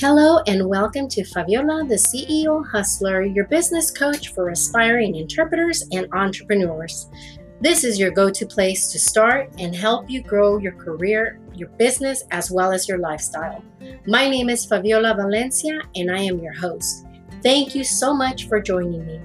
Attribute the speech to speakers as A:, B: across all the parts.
A: Hello and welcome to Fabiola, the CEO Hustler, your business coach for aspiring interpreters and entrepreneurs. This is your go to place to start and help you grow your career, your business, as well as your lifestyle. My name is Fabiola Valencia and I am your host. Thank you so much for joining me.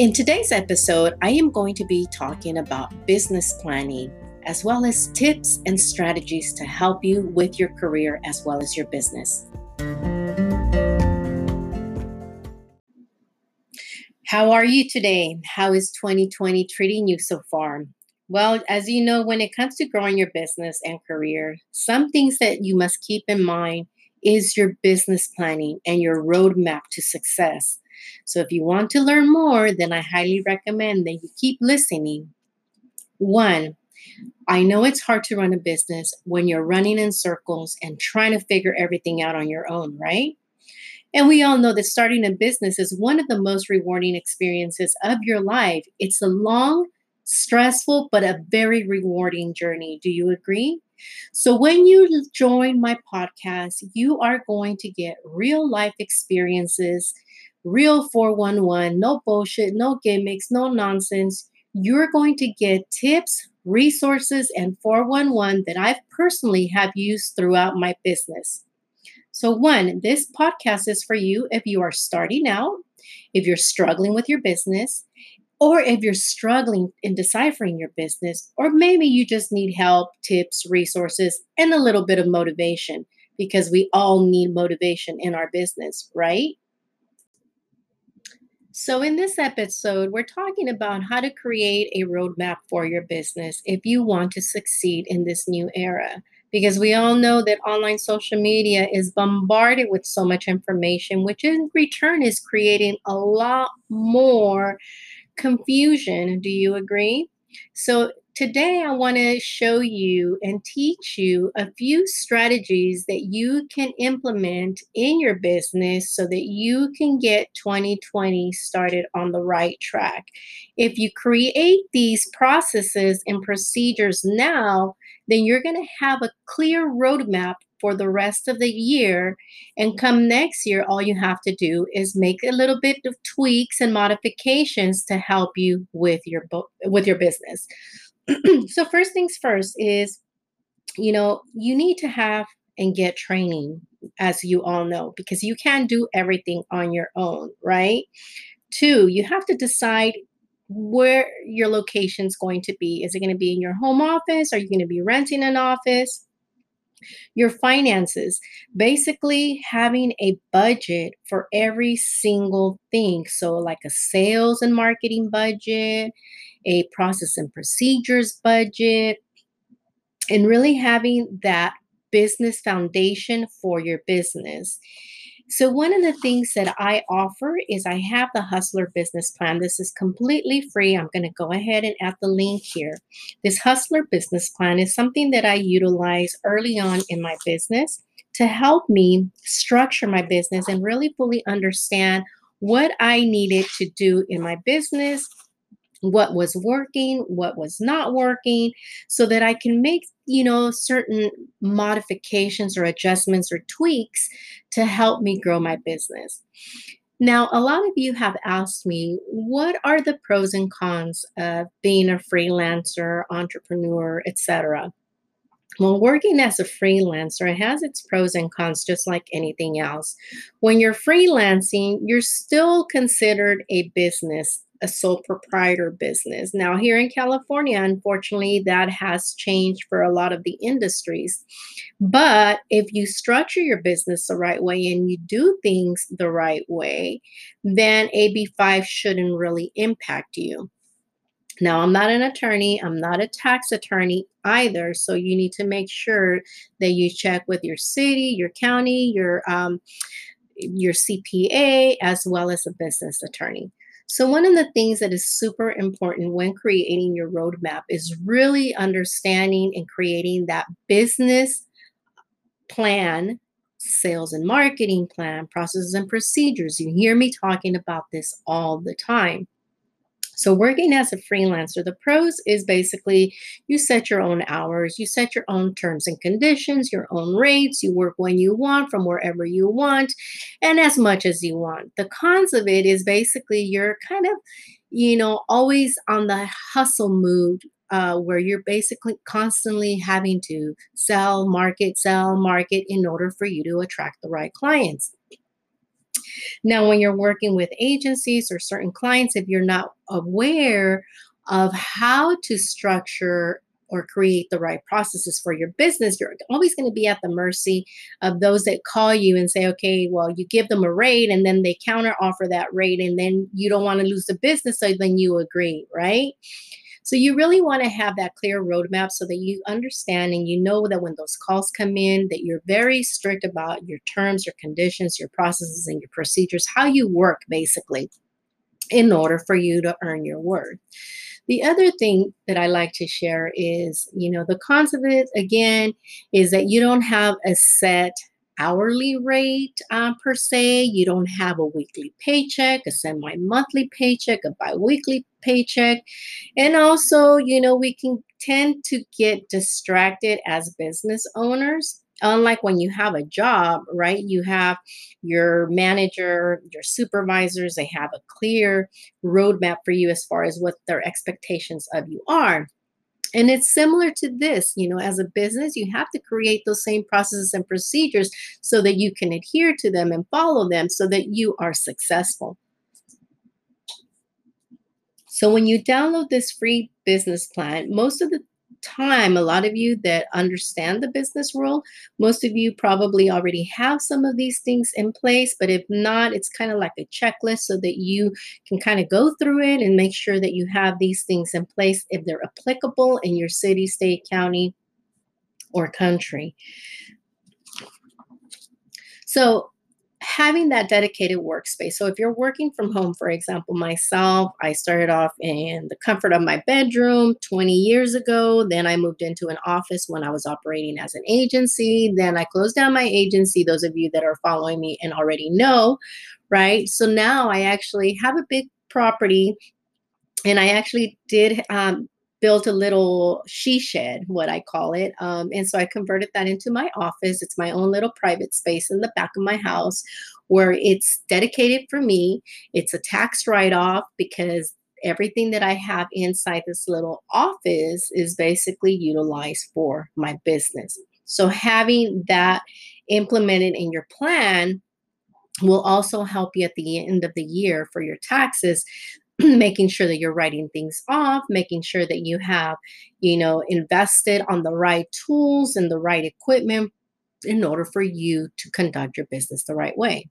A: In today's episode, I am going to be talking about business planning as well as tips and strategies to help you with your career as well as your business. How are you today? How is 2020 treating you so far? Well, as you know, when it comes to growing your business and career, some things that you must keep in mind is your business planning and your roadmap to success. So if you want to learn more, then I highly recommend that you keep listening. One, I know it's hard to run a business when you're running in circles and trying to figure everything out on your own, right? And we all know that starting a business is one of the most rewarding experiences of your life. It's a long, stressful, but a very rewarding journey. Do you agree? So, when you join my podcast, you are going to get real life experiences real 411, no bullshit, no gimmicks, no nonsense. You're going to get tips, resources, and 411 that I've personally have used throughout my business. So, one, this podcast is for you if you are starting out, if you're struggling with your business, or if you're struggling in deciphering your business, or maybe you just need help, tips, resources, and a little bit of motivation because we all need motivation in our business, right? So, in this episode, we're talking about how to create a roadmap for your business if you want to succeed in this new era. Because we all know that online social media is bombarded with so much information, which in return is creating a lot more confusion. Do you agree? So, Today, I want to show you and teach you a few strategies that you can implement in your business so that you can get 2020 started on the right track. If you create these processes and procedures now, then you're going to have a clear roadmap for the rest of the year. And come next year, all you have to do is make a little bit of tweaks and modifications to help you with your with your business. so first things first is you know you need to have and get training as you all know because you can't do everything on your own right? Two you have to decide where your location is going to be. Is it going to be in your home office? Are you going to be renting an office your finances basically having a budget for every single thing so like a sales and marketing budget a process and procedures budget, and really having that business foundation for your business. So, one of the things that I offer is I have the Hustler Business Plan. This is completely free. I'm going to go ahead and add the link here. This Hustler Business Plan is something that I utilize early on in my business to help me structure my business and really fully understand what I needed to do in my business what was working, what was not working, so that I can make, you know, certain modifications or adjustments or tweaks to help me grow my business. Now, a lot of you have asked me, what are the pros and cons of being a freelancer, entrepreneur, etc.? Well, working as a freelancer has its pros and cons, just like anything else. When you're freelancing, you're still considered a business a sole proprietor business. Now, here in California, unfortunately, that has changed for a lot of the industries. But if you structure your business the right way and you do things the right way, then AB5 shouldn't really impact you. Now, I'm not an attorney, I'm not a tax attorney either. So you need to make sure that you check with your city, your county, your um, your CPA, as well as a business attorney. So, one of the things that is super important when creating your roadmap is really understanding and creating that business plan, sales and marketing plan, processes and procedures. You hear me talking about this all the time. So, working as a freelancer, the pros is basically you set your own hours, you set your own terms and conditions, your own rates, you work when you want, from wherever you want, and as much as you want. The cons of it is basically you're kind of, you know, always on the hustle mood. Uh, where you're basically constantly having to sell, market, sell, market in order for you to attract the right clients. Now, when you're working with agencies or certain clients, if you're not aware of how to structure or create the right processes for your business, you're always going to be at the mercy of those that call you and say, okay, well, you give them a rate and then they counter offer that rate and then you don't want to lose the business. So then you agree, right? So you really want to have that clear roadmap so that you understand and you know that when those calls come in, that you're very strict about your terms, your conditions, your processes, and your procedures, how you work basically in order for you to earn your worth. The other thing that I like to share is, you know, the cons of it again is that you don't have a set hourly rate uh, per se. You don't have a weekly paycheck, a semi monthly paycheck, a bi weekly paycheck. And also, you know, we can tend to get distracted as business owners. Unlike when you have a job, right? You have your manager, your supervisors, they have a clear roadmap for you as far as what their expectations of you are. And it's similar to this, you know, as a business, you have to create those same processes and procedures so that you can adhere to them and follow them so that you are successful. So when you download this free business plan, most of the time, a lot of you that understand the business world, most of you probably already have some of these things in place. But if not, it's kind of like a checklist so that you can kind of go through it and make sure that you have these things in place if they're applicable in your city, state, county, or country. So having that dedicated workspace. So if you're working from home, for example, myself, I started off in the comfort of my bedroom 20 years ago. Then I moved into an office when I was operating as an agency. Then I closed down my agency. Those of you that are following me and already know, right? So now I actually have a big property and I actually did um, built a little she shed, what I call it. Um, and so I converted that into my office. It's my own little private space in the back of my house where it's dedicated for me. It's a tax write off because everything that I have inside this little office is basically utilized for my business. So having that implemented in your plan will also help you at the end of the year for your taxes making sure that you're writing things off, making sure that you have, you know, invested on the right tools and the right equipment in order for you to conduct your business the right way.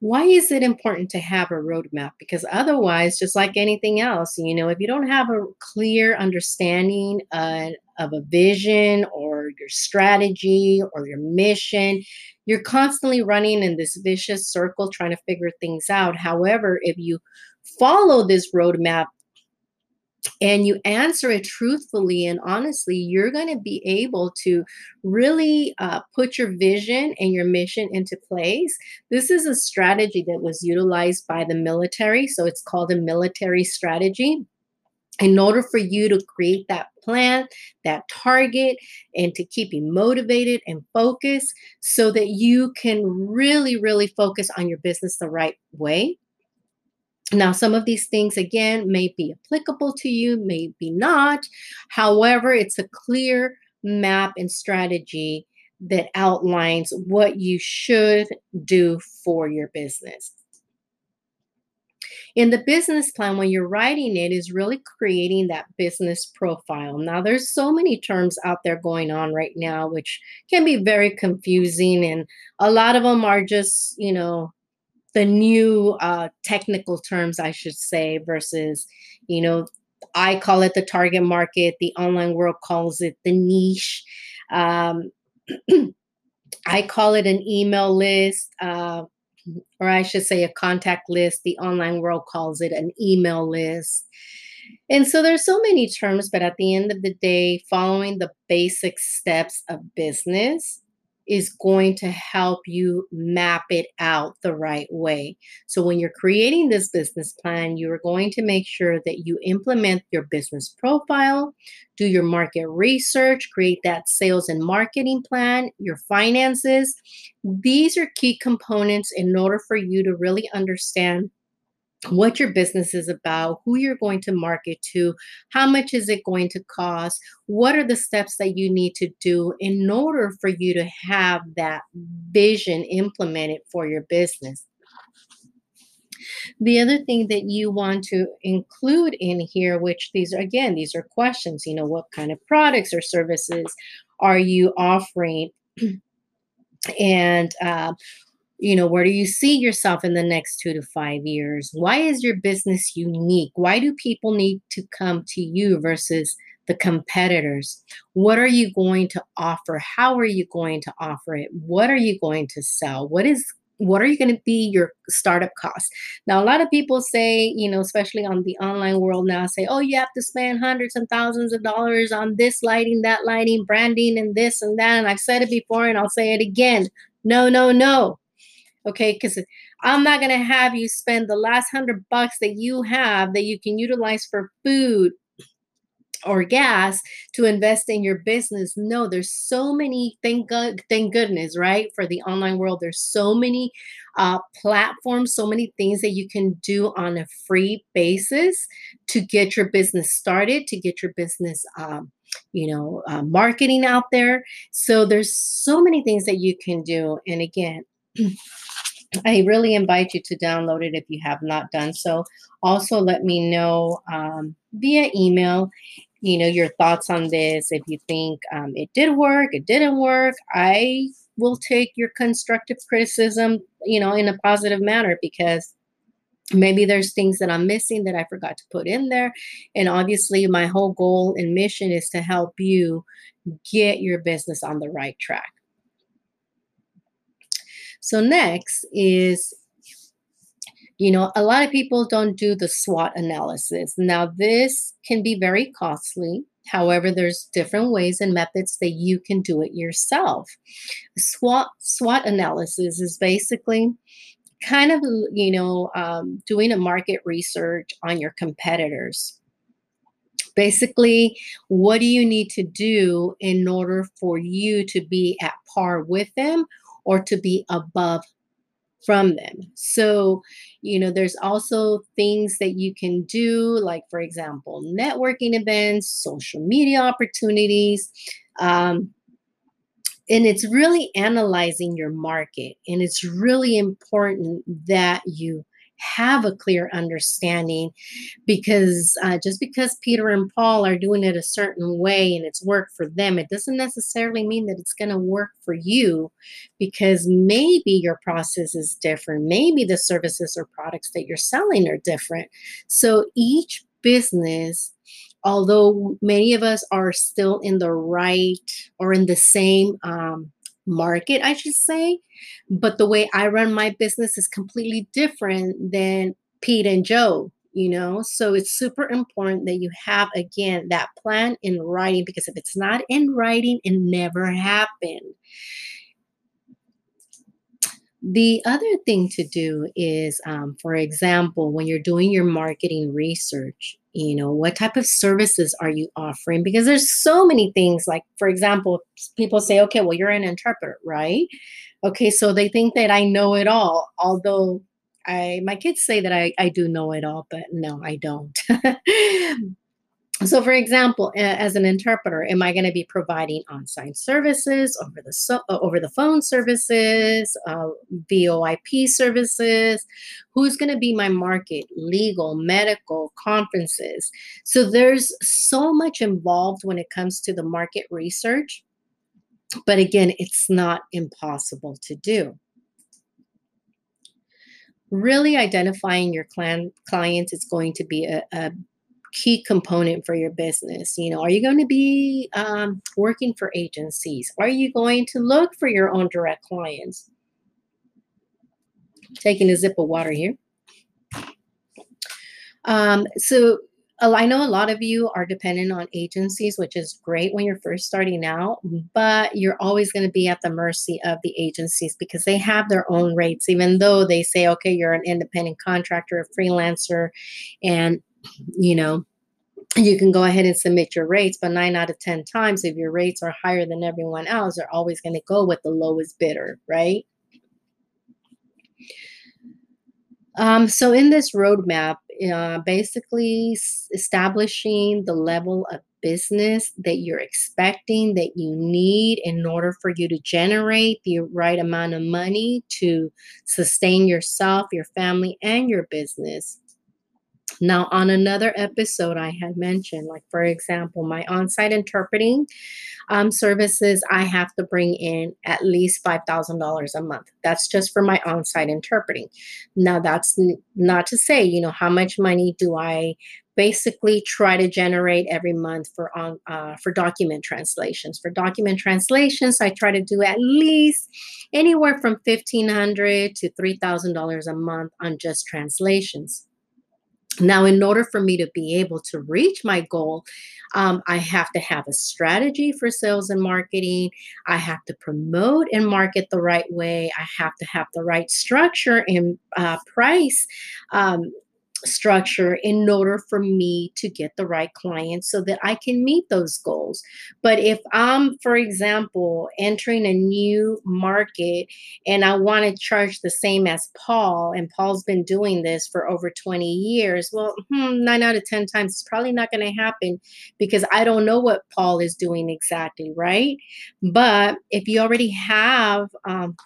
A: Why is it important to have a roadmap? Because otherwise, just like anything else, you know, if you don't have a clear understanding uh, of a vision or your strategy or your mission, you're constantly running in this vicious circle trying to figure things out. However, if you follow this roadmap and you answer it truthfully and honestly, you're going to be able to really uh, put your vision and your mission into place. This is a strategy that was utilized by the military. So it's called a military strategy in order for you to create that plan, that target, and to keep you motivated and focused so that you can really, really focus on your business the right way. Now, some of these things, again, may be applicable to you, may be not. However, it's a clear map and strategy that outlines what you should do for your business in the business plan when you're writing it is really creating that business profile. Now there's so many terms out there going on right now which can be very confusing and a lot of them are just you know the new uh, technical terms i should say versus you know i call it the target market the online world calls it the niche. Um, i call it an email list uh, or I should say, a contact list. The online world calls it an email list. And so there's so many terms, but at the end of the day, following the basic steps of business is going to help you map it out the right way. So, when you're creating this business plan, you're going to make sure that you implement your business profile, do your market research, create that sales and marketing plan, your finances. These are key components in order for you to really understand what your business is about, who you're going to market to, how much is it going to cost, what are the steps that you need to do in order for you to have that vision implemented for your business. The other thing that you want to include in here, which these are again, these are questions, you know, what kind of products or services are you offering? and uh, you know where do you see yourself in the next two to five years? Why is your business unique? Why do people need to come to you versus the competitors? What are you going to offer? How are you going to offer it? What are you going to sell? What is what are you going to be your startup cost? Now a lot of people say you know especially on the online world now say oh you have to spend hundreds and thousands of dollars on this lighting that lighting branding and this and that and i've said it before and i'll say it again. No no no okay? Because i'm not going to have you spend the last hundred bucks that you have that you can utilize for food or gas to invest in your business. No there's so many thank god thank goodness right? For the online world there's so many uh, platforms so many things that you can do on a free basis to get your business started to get your business um, you know uh, marketing out there. So there's so many things that you can do. And again I really invite you to download it if you have not done so. Also, let me know um, via email, you know, your thoughts on this. If you think um, it did work, it didn't work, I will take your constructive criticism, you know, in a positive manner because maybe there's things that I'm missing that I forgot to put in there. And obviously, my whole goal and mission is to help you get your business on the right track. So next is, you know, a lot of people don't do the SWOT analysis. Now, this can be very costly. However, there's different ways and methods that you can do it yourself. SWOT SWOT analysis is basically kind of you know um, doing a market research on your competitors basically what do you need to do in order for you to be at par with them or to be above from them. So, you know, there's also things that you can do, like, for example, networking events, social media opportunities. Um, and it's really analyzing your market. And it's really important that you have a clear understanding because uh, just because Peter and Paul are doing it a certain way and it's worked for them, it doesn't necessarily mean that it's going to work for you because maybe your process is different. Maybe the services or products that you're selling are different. So each business although many of us are still in the right or in the same um, market, I should say. But the way I run my business is completely different than Pete and Joe, you know? So it's super important that you have, again, that plan in writing because if it's not in writing, it never happened. The other thing to do is, um, for example, when you're doing your marketing research, you know, what type of services are you offering? Because there's so many things. Like, for example, people say, okay, well, you're an interpreter, right? Okay, so they think that I know it all, although I my kids say that I, I do know it all, but no, I don't. so for example as an interpreter am i going to be providing on-site services over the so, uh, over the phone services uh, voip services? Who's going to be my market legal medical conferences? So there's so much involved when it comes to the market research but again it's not impossible to do. Really identifying your clan clients is going to be a, a key component for your business. You know, are you going to be um, working for agencies? Are you going to look for your own direct clients? Taking a sip of water here. Um, so I know a lot of you are dependent on agencies, which is great when you're first starting out, but you're always going to be at the mercy of the agencies because they have their own rates, even though they say, okay, you're an independent contractor, a freelancer, and you know, you can go ahead and submit your rates, but nine out of 10 times, if your rates are higher than everyone else, they're always going to go with the lowest bidder, right? Um, so in this roadmap, uh, basically establishing the level of business that you're expecting that you need in order for you to generate the right amount of money to sustain yourself, your family, and your business. Now, on another episode, I had mentioned, like, for example, my on site interpreting um, services, I have to bring in at least $5,000 a month. That's just for my on site interpreting. Now, that's n- not to say, you know, how much money do I basically try to generate every month for on uh, for document translations for document translations i try to do at least anywhere from 1500 to $3000 a month on just translations now, in order for me to be able to reach my goal, um, I have to have a strategy for sales and marketing. I have to promote and market the right way. I have to have the right structure and uh, price um, structure in order for me to get the right clients so that I can meet those goals. But if I'm, for example, entering a new market and I want to charge the same as Paul, and Paul's been doing this for over 20 years, well, hmm, nine out of 10 times it's probably not going to happen because I don't know what Paul is doing exactly, right? But if you already have, um,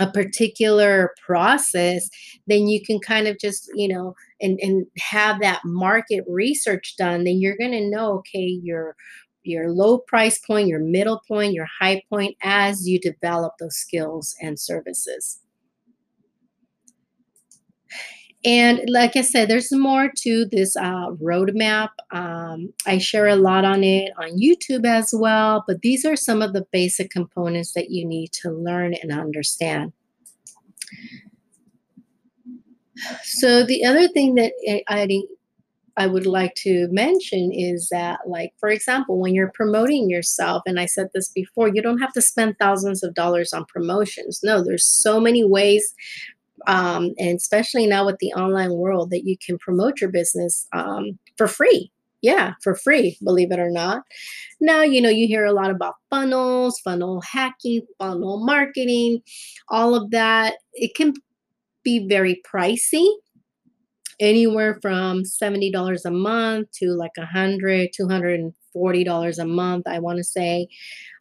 A: a particular process, then you can kind of just, you know, and, and have that market research done, then you're going to know, okay, your your low price point, your middle point, your high point as you develop those skills and services. And like I said, there's more to this uh, roadmap. Um, I share a lot on it on YouTube as well, but these are some of the basic components that you need to learn and understand. So the other thing that I I would like to mention is that, like, for example, when you're promoting yourself, and I said this before, you don't have to spend thousands of dollars on promotions. No, there's so many ways um, and especially now with the online world that you can promote your business um, for free. Yeah for free believe it or not. Now you know you hear a lot about funnels funnel hacking funnel marketing all of that. It can be very pricey anywhere from $70 a month to like a hundred, two hundred and forty dollars a month i want to say.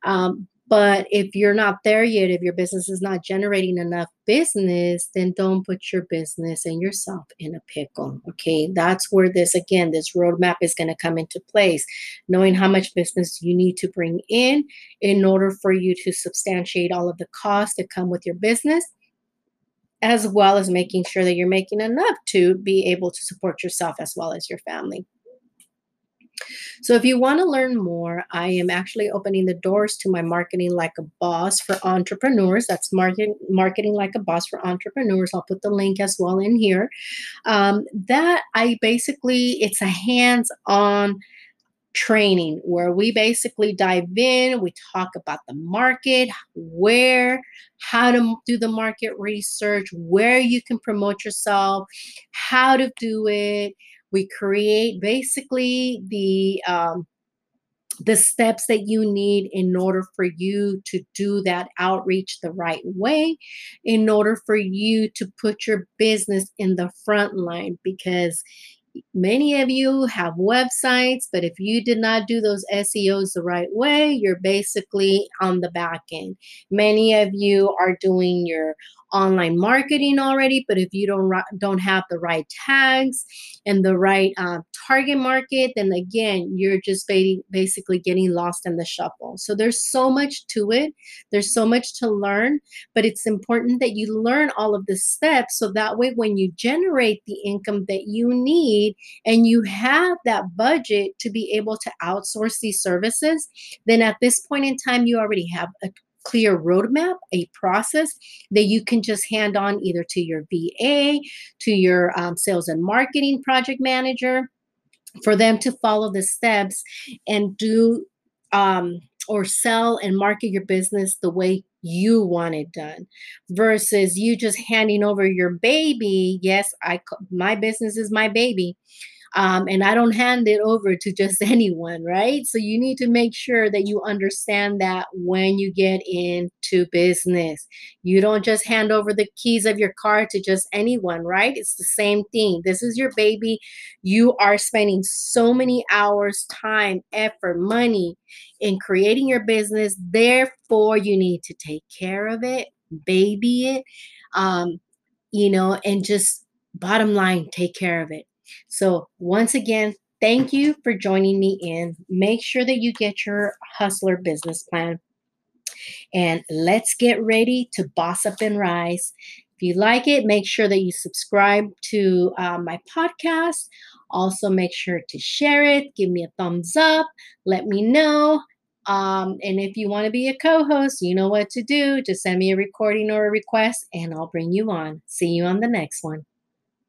A: Um, but if you're not there yet, if your business is not generating enough business, then don't put your business and yourself in a pickle. Okay. That's where this, again, this roadmap is going to come into place. Knowing how much business you need to bring in in order for you to substantiate all of the costs that come with your business as well as making sure that you're making enough to be able to support yourself as well as your family. So if you want to learn more, I am actually opening the doors to my Marketing Like a Boss for Entrepreneurs. That's marketing, marketing Like a Boss for Entrepreneurs. I'll put the link as well in here. Um, that I basically, it's a hands-on training where we basically dive in, we talk about the market, where, how to do the market research, where you can promote yourself, how to do it, we create basically the um, the steps that you need in order for you to do that outreach the right way, in order for you to put your business in the front line. Because many of you have websites, but if you did not do those SEOs the right way, you're basically on the back end. Many of you are doing your online marketing already, but if you don't don't have the right tags and the right uh, target market, then again, you're just basically getting lost in the shuffle. So there's so much to it. There's so much to learn, but it's important that you learn all of the steps so that way when you generate the income that you need and you have that budget to be able to outsource these services, then at this point in time, you already have a clear roadmap, a process that you can just hand on either to your VA, to your um, sales and marketing project manager, for them to follow the steps and do um, or sell and market your business the way you want it done. Versus you just handing over your baby yes i my business is my baby um, and I don't hand it over to just anyone, right? So you need to make sure that you understand that when you get into business, you don't just hand over the keys of your car to just anyone, right? It's the same thing. This is your baby. You are spending so many hours, time, effort, money in creating your business. Therefore, you need to take care of it, baby it, um, you know, and just bottom line, take care of it. So, once again, thank you for joining me in. Make sure that you get your hustler business plan. And let's get ready to boss up and rise. If you like it, make sure that you subscribe to uh, my podcast. Also, make sure to share it, give me a thumbs up, let me know. Um, and if you want to be a co host, you know what to do. Just send me a recording or a request, and I'll bring you on. See you on the next one.